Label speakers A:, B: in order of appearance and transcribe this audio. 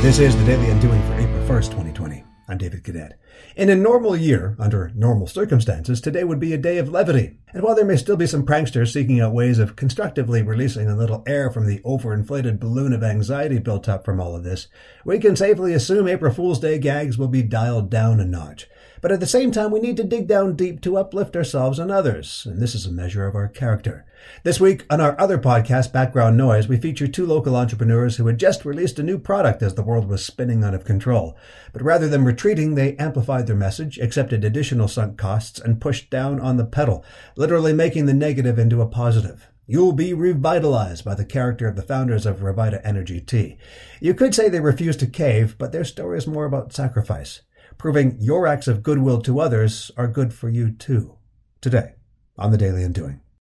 A: This is the Daily Undoing for April 1st, 2020. I'm David Cadet. In a normal year, under normal circumstances, today would be a day of levity. And while there may still be some pranksters seeking out ways of constructively releasing a little air from the overinflated balloon of anxiety built up from all of this, we can safely assume April Fool's Day gags will be dialed down a notch. But at the same time, we need to dig down deep to uplift ourselves and others, and this is a measure of our character. This week, on our other podcast, Background Noise, we feature two local entrepreneurs who had just released a new product as the world was spinning out of control. But rather than retreating, they amplified their message, accepted additional sunk costs, and pushed down on the pedal, literally making the negative into a positive. You'll be revitalized by the character of the founders of Revita Energy Tea. You could say they refused to cave, but their story is more about sacrifice proving your acts of goodwill to others are good for you too. Today, on the Daily Undoing.